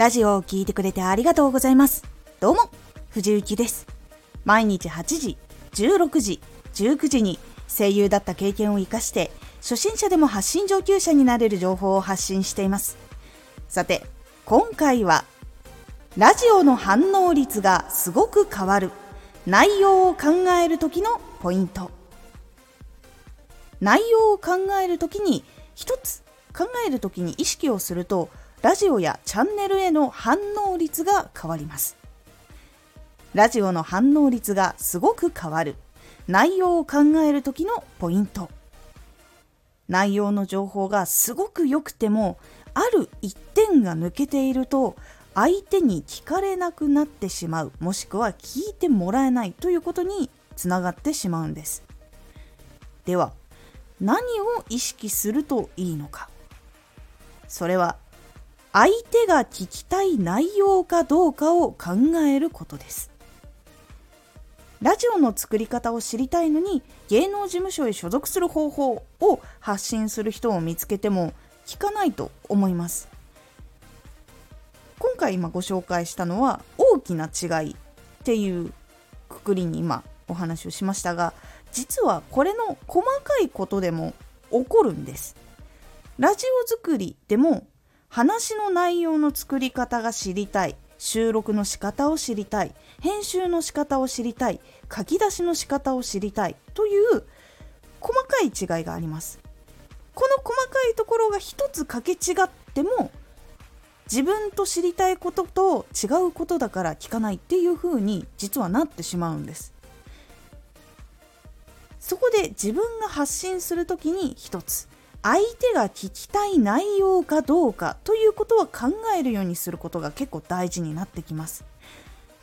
ラジオを聴いてくれてありがとうございます。どうも、藤幸です。毎日8時、16時、19時に声優だった経験を活かして、初心者でも発信上級者になれる情報を発信しています。さて、今回は、ラジオの反応率がすごく変わる、内容を考える時のポイント。内容を考える時に、一つ考える時に意識をすると、ラジオやチャンネルへの反応率が変わります。ラジオの反応率がすごく変わる。内容を考える時のポイント。内容の情報がすごく良くても、ある一点が抜けていると、相手に聞かれなくなってしまう、もしくは聞いてもらえないということにつながってしまうんです。では、何を意識するといいのか。それは相手が聞きたい内容かどうかを考えることです。ラジオの作り方を知りたいのに芸能事務所へ所属する方法を発信する人を見つけても聞かないと思います。今回今ご紹介したのは大きな違いっていうくくりに今お話をしましたが実はこれの細かいことでも起こるんです。ラジオ作りでも話の内容の作り方が知りたい。収録の仕方を知りたい。編集の仕方を知りたい。書き出しの仕方を知りたい。という細かい違いがあります。この細かいところが一つかけ違っても自分と知りたいことと違うことだから聞かないっていう風に実はなってしまうんです。そこで自分が発信する時に一つ。相手が聞きたい内容かどうかということは考えるようにすることが結構大事になってきます。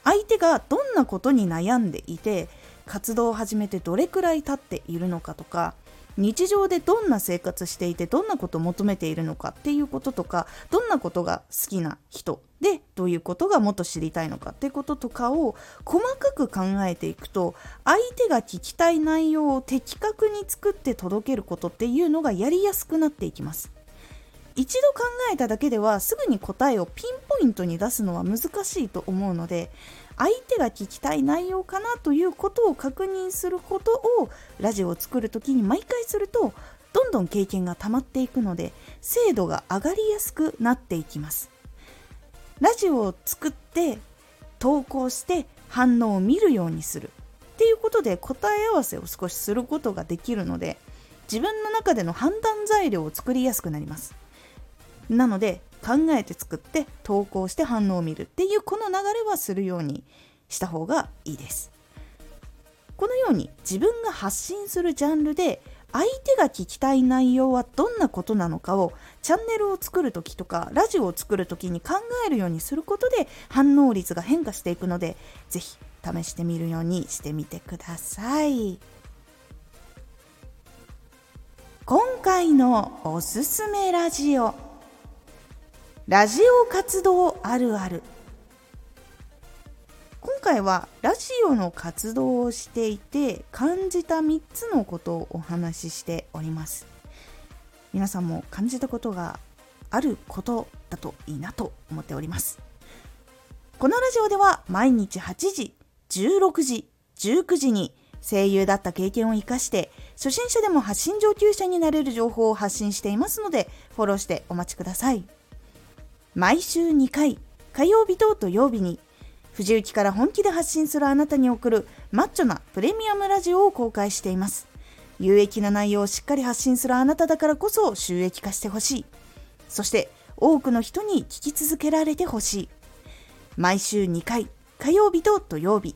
相手がどんなことに悩んでいて活動を始めてどれくらい経っているのかとか日常でどんな生活していてどんなことを求めているのかっていうこととかどんなことが好きな人でどういうことがもっと知りたいのかっていうこととかを細かく考えていくと相手が聞きたい内容を的確に作って届けることっていうのがやりやすくなっていきます。一度考えただけではすぐに答えをピンポイントに出すのは難しいと思うので相手が聞きたい内容かなということを確認することをラジオを作る時に毎回するとどんどん経験が溜まっていくので精度が上がりやすくなっていきます。ラジオを作って投稿して反応を見るようにする。っていうことで答え合わせを少しすることができるので自分の中での判断材料を作りやすくなります。なので考えて作って投稿して反応を見るっていうこの流れはするようにした方がいいです。このように自分が発信するジャンルで相手が聞きたい内容はどんなことなのかをチャンネルを作る時とかラジオを作る時に考えるようにすることで反応率が変化していくので是非試してみるようにしてみてください。今回のおすすめラジオ。ラジオ活動あるある。今回はラジオの活動をしていて感じた3つのことをお話ししております。皆さんも感じたことがあることだといいなと思っております。このラジオでは毎日8時16時19時に声優だった経験を生かして初心者でも発信上級者になれる情報を発信していますのでフォローしてお待ちください。毎週2回、火曜日と土曜日に、藤雪から本気で発信するあなたに送るマッチョなプレミアムラジオを公開しています。有益な内容をしっかり発信するあなただからこそ収益化してほしい。そして多くの人に聞き続けられてほしい。毎週2回、火曜日と土曜日。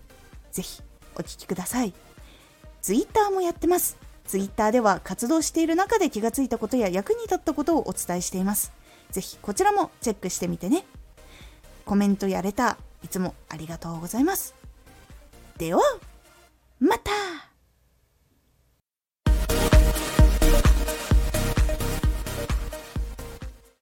ぜひお聴きください。Twitter もやってます。Twitter では活動している中で気がついたことや役に立ったことをお伝えしています。ぜひこちらもチェックしてみてね。コメントやレター、いつもありがとうございます。では。